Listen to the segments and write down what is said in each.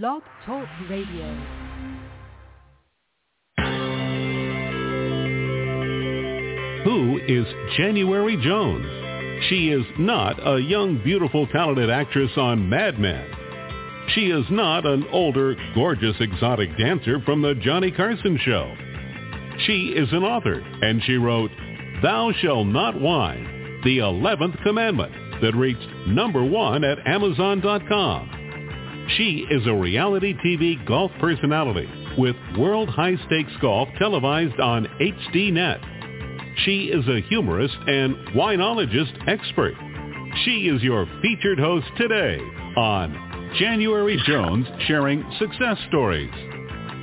Blog Talk Radio. Who is January Jones? She is not a young, beautiful, talented actress on Mad Men. She is not an older, gorgeous, exotic dancer from the Johnny Carson show. She is an author, and she wrote, Thou Shall Not Whine, the 11th Commandment, that reached number one at Amazon.com. She is a reality TV golf personality with World High Stakes Golf televised on HDNet. She is a humorist and winologist expert. She is your featured host today on January Jones sharing success stories.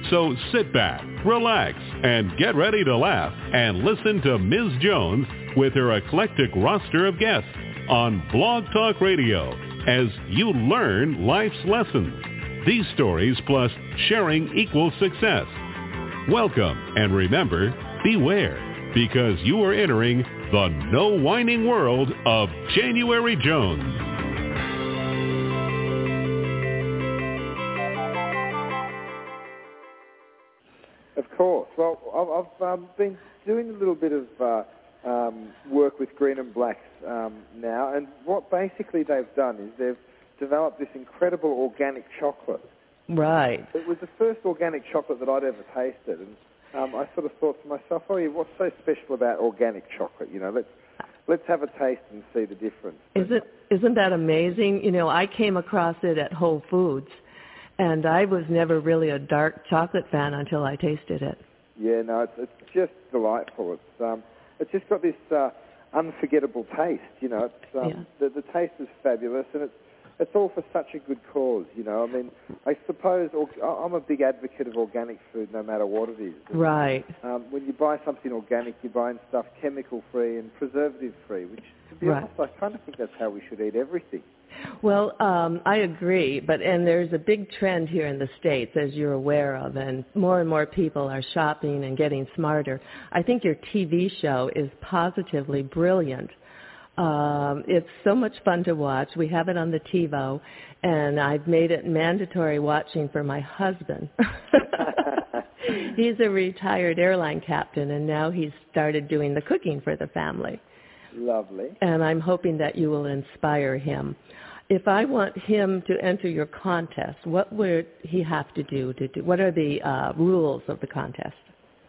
So sit back, relax, and get ready to laugh and listen to Ms. Jones with her eclectic roster of guests on Blog Talk Radio as you learn life's lessons. These stories plus sharing equals success. Welcome and remember, beware because you are entering the no whining world of January Jones. Of course. Well, I've, um, been doing a little bit of uh, um, work with Green and Blacks um, now, and what basically they've done is they've developed this incredible organic chocolate. Right. It was the first organic chocolate that I'd ever tasted, and um, I sort of thought to myself, oh, yeah, what's so special about organic chocolate? You know, let's let's have a taste and see the difference. Is it isn't that amazing? You know, I came across it at Whole Foods, and I was never really a dark chocolate fan until I tasted it. Yeah, no, it's, it's just delightful. It's um, it's just got this uh, unforgettable taste. You know, it's um, Yeah. the the taste is fabulous, and it's it's all for such a good cause. You know, I mean, I suppose or, I'm a big advocate of organic food, no matter what it is. Right. Um, when you buy something organic, you're buying stuff chemical free and preservative free, which, to be Right. honest, I kind of think that's how we should eat everything. Well, um, I agree, but and there's a big trend here in the states, as you're aware of, and more and more people are shopping and getting smarter. I think your TV show is positively brilliant. Um, it's so much fun to watch. We have it on the TiVo, and I've made it mandatory watching for my husband. he's a retired airline captain, and now he's started doing the cooking for the family Lovely. and I'm hoping that you will inspire him. If I want him to enter your contest, what would he have to do to do? What are the uh, rules of the contest?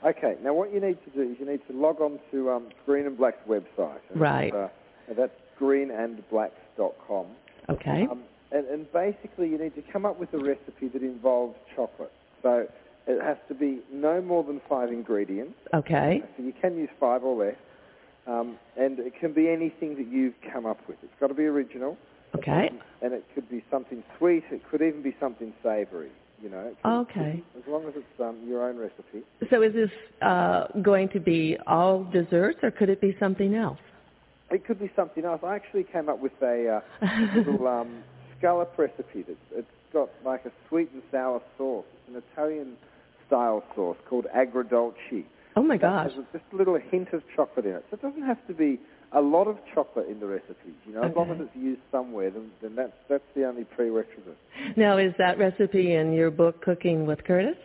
Okay, now what you need to do is you need to log on to um, Green and Black's website. And Right. Uh, that's greenandblacks.com. Okay. Um, and, and basically, you need to come up with a recipe that involves chocolate. So it has to be no more than five ingredients. Okay. So you can use five or less. Um, and it can be anything that you've come up with. It's got to be original. Okay. And it could be something sweet. It could even be something savoury. You know. Could- Okay. As long as it's um, your own recipe. So is this uh, going to be all desserts, or could it be something else? It could be something else. I actually came up with a uh, little um, scallop recipe. That's, it's got like a sweet and sour sauce. It's an Italian-style sauce called agrodolce. Oh my gosh. just a little hint of chocolate in it. So it doesn't have to be a lot of chocolate in the recipe. You know, as long as it's used somewhere, then, then that's that's the only prerequisite. Now, is that recipe in your book, Cooking with Curtis?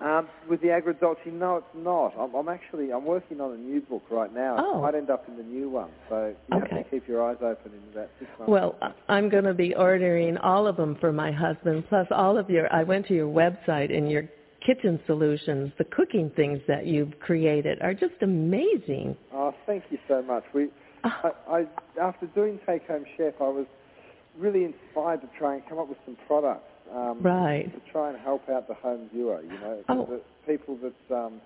Um, with the agrodolce, no, it's not. I'm, I'm actually I'm working on a new book right now. Oh. It might end up in the new one, so you have Okay. to keep your eyes open in about six months. Well, I'm going to be ordering all of them for my husband, plus all of your. I went to your website and your kitchen solutions, the cooking things that you've created are just amazing. Oh, thank you so much. We, I, I, after doing Take Home Chef, I was really inspired to try and come up with some products um, Right. to try and help out the home viewer. You know, Oh. the people that um,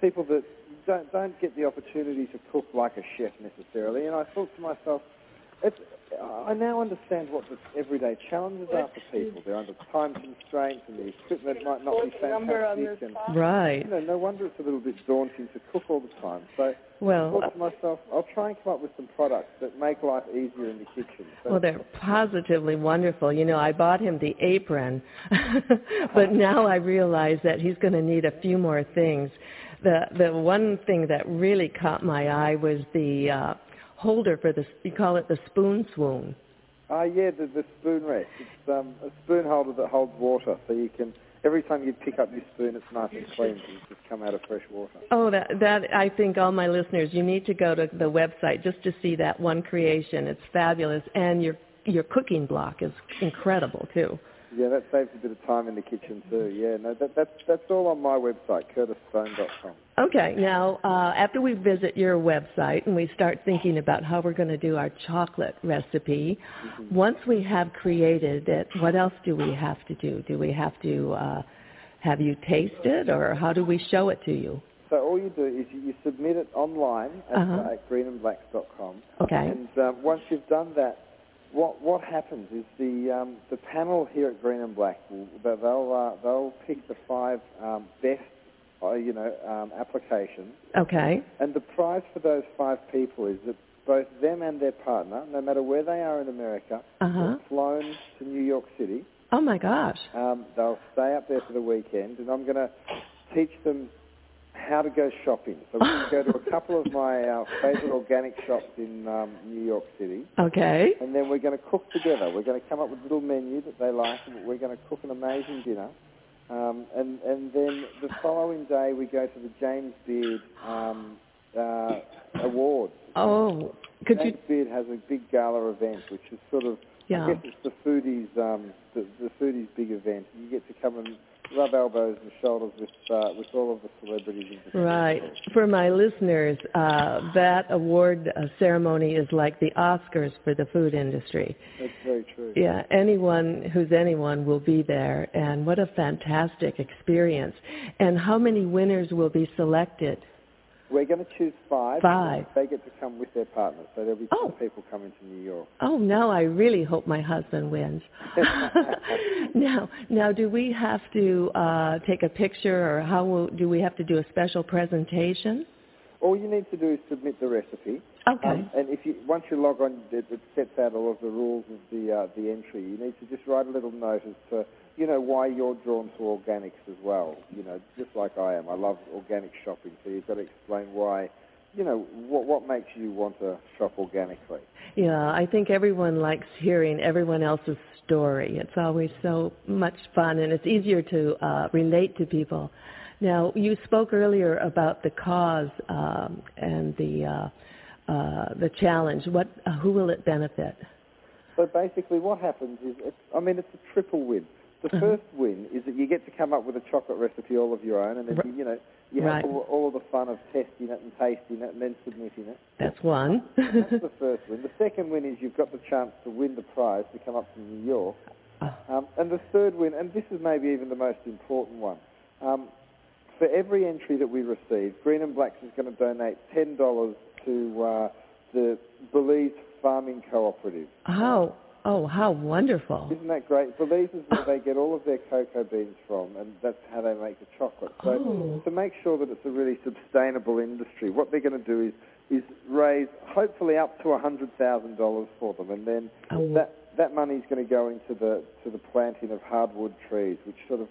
people that don't don't get the opportunity to cook like a chef necessarily. And I thought to myself, it's, I now understand what the everyday challenges are for people. They're under time constraints, and the equipment might not be fantastic. And, Right. you know, no wonder it's a little bit daunting to cook all the time. So well, I Well, thought to myself, I'll try and come up with some products that make life easier in the kitchen. So well, they're positively wonderful. You know, I bought him the apron, but now I realize that he's going to need a few more things. The the one thing that really caught my eye was the uh, holder for the you call it the spoon swoon. Oh yeah, the, the spoon rest. It's um, a spoon holder that holds water, so you can every time you pick up your spoon, it's nice and clean. It's just come out of fresh water. Oh, that that I think all my listeners, you need to go to the website just to see that one creation. It's fabulous, and your your cooking block is incredible too. Yeah, that saves a bit of time in the kitchen too. Yeah, no, that, that's that's all on my website, curtisstone.com. Okay, now uh, after we visit your website and we start thinking about how we're going to do our chocolate recipe, mm-hmm. once we have created it, what else do we have to do? Do we have to uh, have you taste it, or how do we show it to you? So all you do is you, you submit it online at, uh-huh. uh, at greenandblacks.com. Okay. And um, once you've done that, what what happens is the um, the panel here at Green and Black will they'll uh, they'll pick the five um, best uh, you know um, applications. Okay. And the prize for those five people is that both them and their partner, no matter where they are in America, uh-huh. are flown to New York City. Oh my gosh. Um, they'll stay up there for the weekend, and I'm going to teach them how to go shopping. So we're going to go to a couple of my uh, favourite organic shops in um, New York City. Okay. And then we're going to cook together. We're going to come up with a little menu that they like, and we're going to cook an amazing dinner. Um, and, and then the following day we go to the James Beard um, uh, Awards. Oh, could James you? Beard has a big gala event, which is sort of, yeah. I guess it's the foodies, um, the, the foodies big event. You get to come and rub elbows and shoulders with uh, with all of the celebrities. In right. For my listeners, uh, that award uh, ceremony is like the Oscars for the food industry. That's very true. Yeah, anyone who's anyone will be there, and what a fantastic experience! And how many winners will be selected? We're going to choose five. Five. They get to come with their partners, so there'll be oh. people coming to New York. Oh no, I really hope my husband wins. now, now, do we have to uh, take a picture, or how will, do we have to do a special presentation? All you need to do is submit the recipe. Okay. Um, and if you once you log on, it, it sets out all of the rules of the uh, the entry. You need to just write a little note as to you know why you're drawn to organics as well. You know, just like I am. I love organic shopping, so you've got to explain why. You know what what makes you want to shop organically. Yeah, I think everyone likes hearing everyone else's story. It's always so much fun, and it's easier to uh, relate to people. Now, you spoke earlier about the cause um, and the uh, uh, the challenge. What, uh, who will it benefit? So basically, what happens is, it's, I mean, it's a triple win. The Uh-huh. first win is that you get to come up with a chocolate recipe all of your own, and then Right. you, you know you Right. have all, all of the fun of testing it and tasting it and then submitting it. That's one. That's the first win. The second win is you've got the chance to win the prize to come up to New York. Oh. Um, and the third win, and this is maybe even the most important one, um, for every entry that we receive, Green and Blacks is going to donate ten dollars to uh, the Belize Farming Cooperative. how? Oh, how wonderful! Isn't that great? Belize is where they get all of their cocoa beans from, and that's how they make the chocolate. So Oh. to make sure that it's a really sustainable industry, what they're going to do is is raise hopefully up to hundred thousand dollars for them, and then Oh. that that money is going to go into the to the planting of hardwood trees, which sort of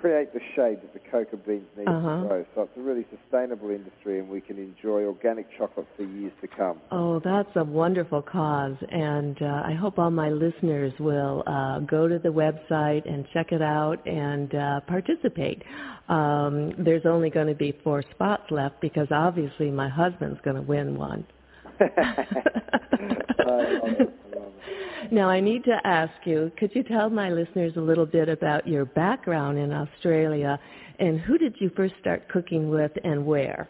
create the shade that the cocoa beans need Uh-huh. to grow. So it's a really sustainable industry, and we can enjoy organic chocolate for years to come. Oh, that's a wonderful cause, and uh, I hope all my listeners will uh, go to the website and check it out and uh, participate. Um, there's only going to be four spots left because obviously my husband's going to win one. I love it. I love it. Now, I need to ask you, could you tell my listeners a little bit about your background in Australia and who did you first start cooking with and where?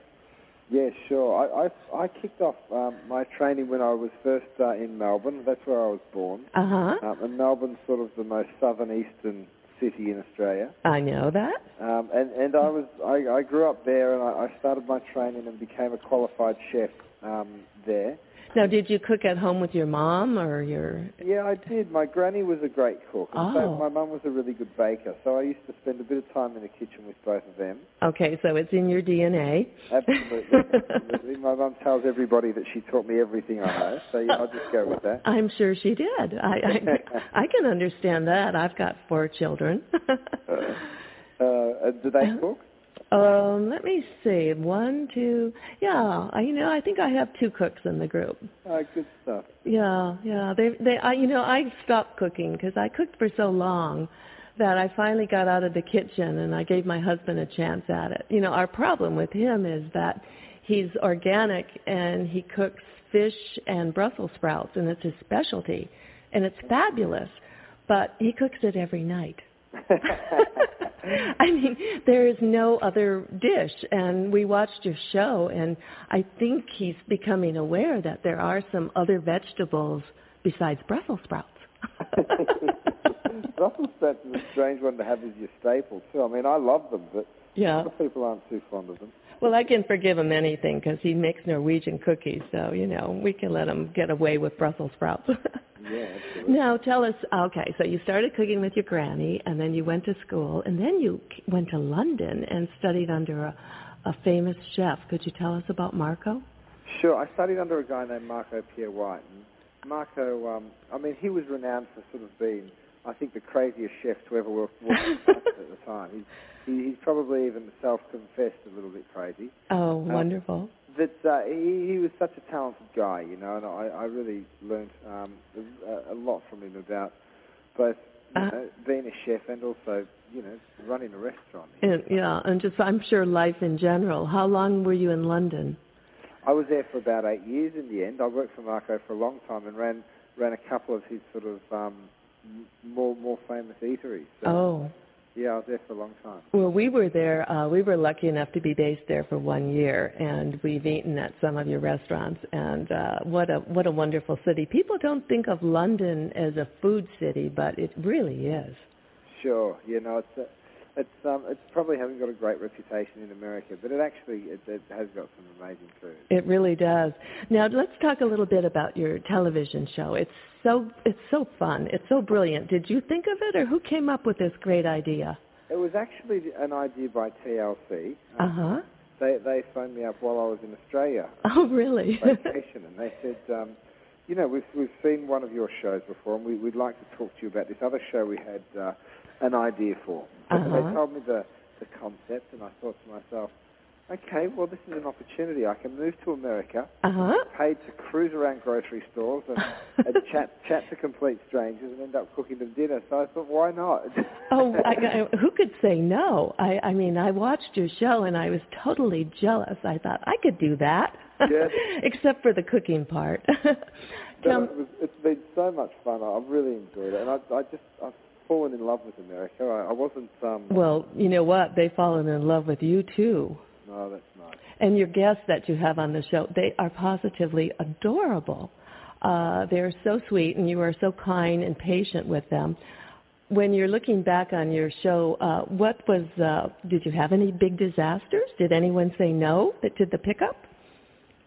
Yeah, sure. I, I, I kicked off um, my training when I was first uh, in Melbourne. That's where I was born. Uh-huh. Um, and Melbourne's sort of the most southern eastern city in Australia. I know that. Um, and, and I was I, I grew up there and I, I started my training and became a qualified chef um, there. Now, did you cook at home with your mom or your... Yeah, I did. My granny was a great cook. In Oh. fact, my mum was a really good baker, so I used to spend a bit of time in the kitchen with both of them. Okay, so it's in your DNA. Absolutely. absolutely. My mum tells everybody that she taught me everything I know, so yeah, I'll just go with that. I'm sure she did. I, I, I can understand that. I've got four children. Uh, uh, do they cook? Um, let me see. One, two. Yeah, I, you know, I think I have two cooks in the group. Oh, good stuff. Yeah, yeah. They, they, I, you know, I stopped cooking because I cooked for so long that I finally got out of the kitchen and I gave my husband a chance at it. You know, our problem with him is that he's organic and he cooks fish and Brussels sprouts and it's his specialty and it's fabulous, but he cooks it every night. I mean, there is no other dish. And we watched your show, and I think he's becoming aware that there are some other vegetables besides Brussels sprouts. Brussels sprouts is a strange one to have as your staple, too. I mean, I love them, but yeah. people aren't too fond of them. Well, I can forgive him anything because he makes Norwegian cookies, so, you know, we can let him get away with Brussels sprouts. Yeah, absolutely. Now tell us, okay, so you started cooking with your granny, and then you went to school, and then you went to London and studied under a, a famous chef. Could you tell us about Marco? Sure. I studied under a guy named Marco Pierre White. Marco, um, I mean, he was renowned for sort of being, I think, the craziest chef to ever work, work at the time. He's, he, he's probably even self-confessed a little bit crazy. Oh, wonderful that uh, he, he was such a talented guy, you know, and I, I really learned um, a, a lot from him about both you Uh, know, being a chef and also, you know, running a restaurant. and, yeah, and just I'm sure life in general. How long were you in London? I was there for about eight years in the end. I worked for Marco for a long time and ran ran a couple of his sort of um, more more famous eateries. So, Oh, yeah, I was there for a long time. well, we were there. Uh, we were lucky enough to be based there for one year, and we've eaten at some of your restaurants. And uh, what a what a wonderful city. People don't think of London as a food city, but it really is. Sure, you know, it's it's um, it's probably hasn't got a great reputation in America, but it actually it, it has got some amazing food. It really does. Now let's talk a little bit about your television show. It's so it's so fun. It's so brilliant. Did you think of it, or who came up with this great idea? It was actually an idea by TLC. Uh Um, huh. They they phoned me up while I was in Australia Oh, really? on vacation, and they said, um, you know, we've we've seen one of your shows before, and we, we'd like to talk to you about this other show we had uh, an idea for. Uh-huh. They told me the the concept, and I thought to myself, okay, well, this is an opportunity. I can move to America, uh huh. paid to cruise around grocery stores and, and chat chat to complete strangers, and end up cooking them dinner. So I thought, why not? Oh, I, I, who could say no? I, I mean, I watched your show and I was totally jealous. I thought I could do that, Yes. except for the cooking part. But it was, it's been so much fun. I- I've really enjoyed it, and I, I just I've fallen in love with America. I, I wasn't. Um, well, you know what? They've fallen in love with you too. no, that's nice. And your guests that you have on the show, they are positively adorable. Uh, they're so sweet, and you are so kind and patient with them. When you're looking back on your show, uh, what was? Uh, did you have any big disasters? Did anyone say no that did the pickup?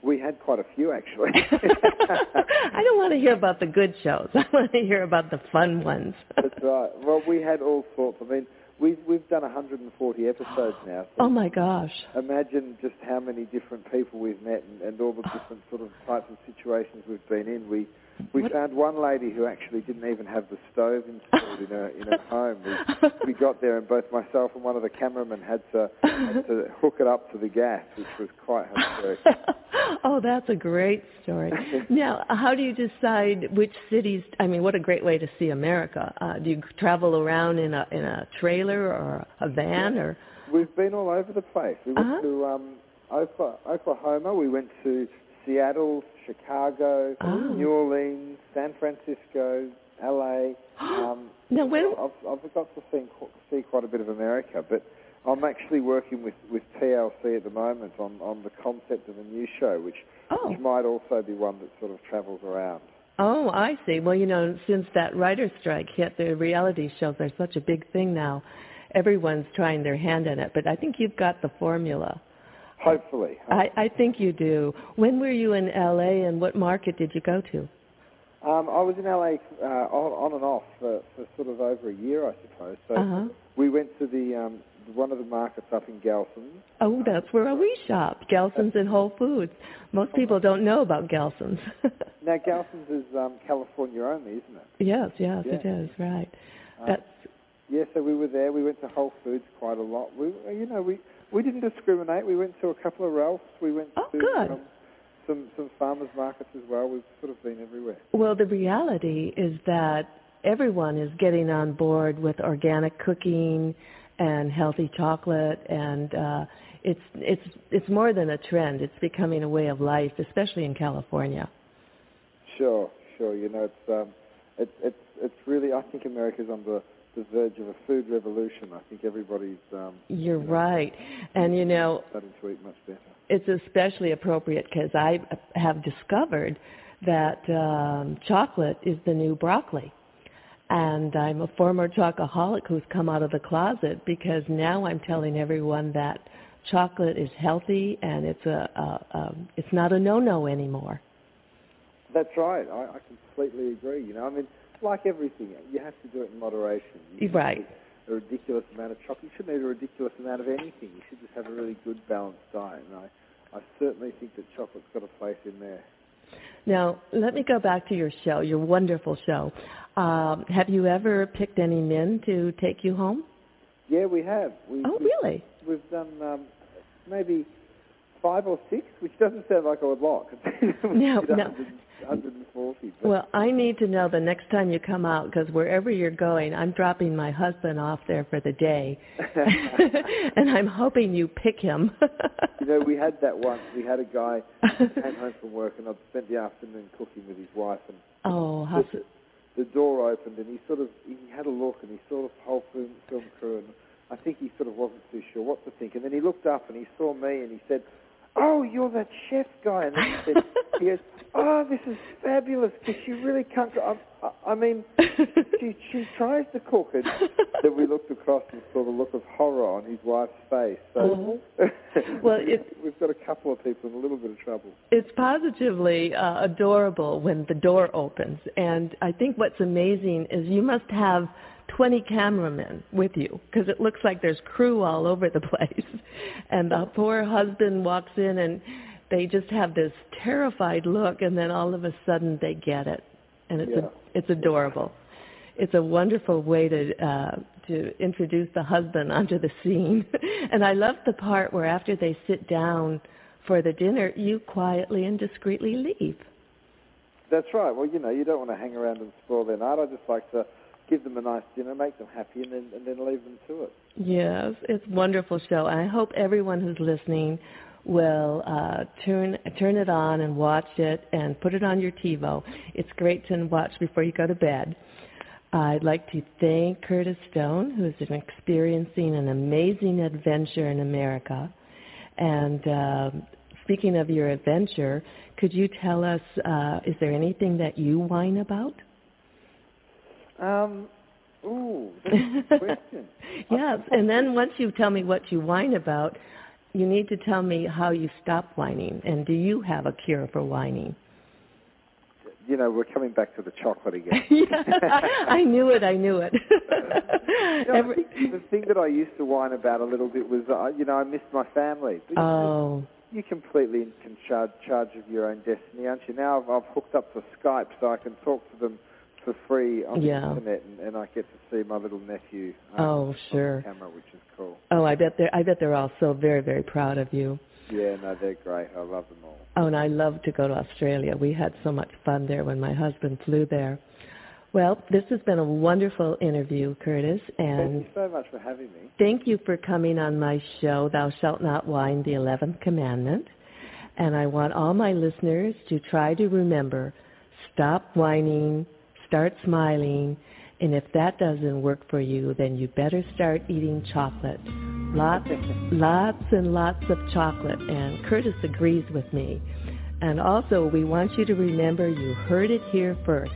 We had quite a few actually. I don't want to hear about the good shows. I want to hear about the fun ones. that's right. Well, we had all sorts. I mean, we've we've done 140 episodes now. So oh my gosh. imagine just how many different people we've met and, and all the different sort of types of situations we've been in. We we What- found one lady who actually didn't even have the stove installed in her in her home. We, we got there and both myself and one of the cameramen had to had to hook it up to the gas, which was quite hysteric. oh, that's a great story. Now, how do you decide which cities? I mean, what a great way to see America. Uh, do you travel around in a in a trailer or a van or? We've been all over the place. We went Uh-huh. to um, Oklahoma. We went to Seattle, Chicago, Oh. New Orleans, San Francisco, LA. Um, Now, when- I've, I've got to see, see quite a bit of America, but I'm actually working with, with TLC at the moment on, on the concept of a new show, which, Oh. which might also be one that sort of travels around. Oh, I see. Well, you know, since that writer's strike hit, the reality shows are such a big thing now. Everyone's trying their hand in it, but I think you've got the formula. Hopefully. I, I think you do. When were you in LA and what market did you go to? Um, I was in LA uh, on, on and off for, for sort of over a year, I suppose. So Uh-huh. we went to the um, one of the markets up in Gelson's. Oh, that's where we shop. Gelson's and Whole Foods. Most people don't know about Gelson's. Now Gelson's is um, California only, isn't it? yes, yes, Yeah. it is, right. Uh, That's yeah, so we were there. We went to Whole Foods quite a lot. We, you know, we we didn't discriminate. We went to a couple of Ralphs. We went Oh, to good. Um, some some farmers markets as well. We've sort of been everywhere. Well, the reality is that everyone is getting on board with organic cooking and healthy chocolate and uh it's it's it's more than a trend. It's becoming a way of life, especially in California. Sure, sure. You know, it's um, it's it's it's really. I think America's on the the verge of a food revolution. I think everybody's um, You're you know, right. And you know, starting to eat much better. it's especially appropriate because I have discovered that um, chocolate is the new broccoli. And I'm a former chocoholic who's come out of the closet because now I'm telling everyone that chocolate is healthy and it's a, a, a it's not a no-no anymore. That's right. I, I completely agree. You know, I mean, like everything, you have to do it in moderation. You Right. A ridiculous amount of chocolate. You shouldn't eat a ridiculous amount of anything. You should just have a really good balanced diet. And I, I certainly think that chocolate's got a place in there. Now, let me go back to your show, your wonderful show. Um, have you ever picked any men to take you home? Yeah, we have. We, Oh, really? We've done um, maybe five or six, which doesn't sound like a lot. No, no. 100 140. But Well, I need to know the next time you come out because wherever you're going, I'm dropping my husband off there for the day, and I'm hoping you pick him. you know, we had that once. We had a guy came home from work, and I'd spent the afternoon cooking with his wife, and oh, how the, the door opened, and he sort of he had a look, and he saw the whole film, film crew, and I think he sort of wasn't too sure what to think. And then he looked up, and he saw me, and he said, "Oh, you're that chef guy." And then said, "He goes, oh, this is fabulous because she really can't. Go, I, I, mean, she she tries to cook, and then we looked across and saw the look of horror on his wife's face. So, Well, it- we've got a couple of people in a little bit of trouble. It's positively uh, adorable when the door opens. And I think what's amazing is you must have 20 cameramen with you because it looks like there's crew all over the place. And the poor husband walks in and they just have this terrified look and then all of a sudden they get it. And it's, Yeah. a, it's adorable. It's a wonderful way to uh, to introduce the husband onto the scene. and I love the part where after they sit down for the dinner, you quietly and discreetly leave. That's right. Well, you know, you don't want to hang around and spoil their night. I just like to give them a nice dinner, make them happy, and then and then leave them to it. Yes, it's a wonderful show. I hope everyone who's listening will uh, turn turn it on and watch it and put it on your TiVo. It's great to watch before you go to bed. I'd like to thank Curtis Stone, who is experiencing an amazing adventure in America. And um speaking of your adventure, could you tell us, uh, is there anything that you whine about? Um, ooh, that's a question. yes, and then once you tell me what you whine about, you need to tell me how you stop whining, and do you have a cure for whining? You know, we're coming back to the chocolate again. yeah, I knew it. I knew it. You know, I Every- the thing that I used to whine about a little bit was, uh, you know, I missed my family. But you know, oh, You're completely in charge, charge of your own destiny, aren't you? Now I've, I've hooked up to Skype so I can talk to them for free on Yeah. the internet, and, and I get to see my little nephew. um, Oh, on sure. the camera, which is cool. oh, I bet they're. I bet they're all so very, very proud of you. Yeah, no, they're great. I love them all. Oh, and I love to go to Australia. We had so much fun there when my husband flew there. Well, this has been a wonderful interview, Curtis, And Thank you so much for having me. Thank you for coming on my show, Thou Shalt Not Whine, the Eleventh Commandment. And I want all my listeners to try to remember, stop whining, start smiling, and if that doesn't work for you, then you better start eating chocolate. Lots, lots and lots of chocolate. And Curtis agrees with me. And also, we want you to remember you heard it here first.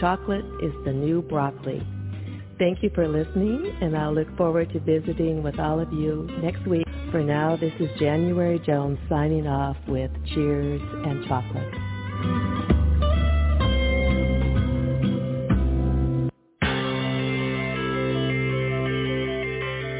Chocolate is the new broccoli. Thank you for listening, and I'll look forward to visiting with all of you next week. For now, this is January Jones signing off with cheers and chocolate.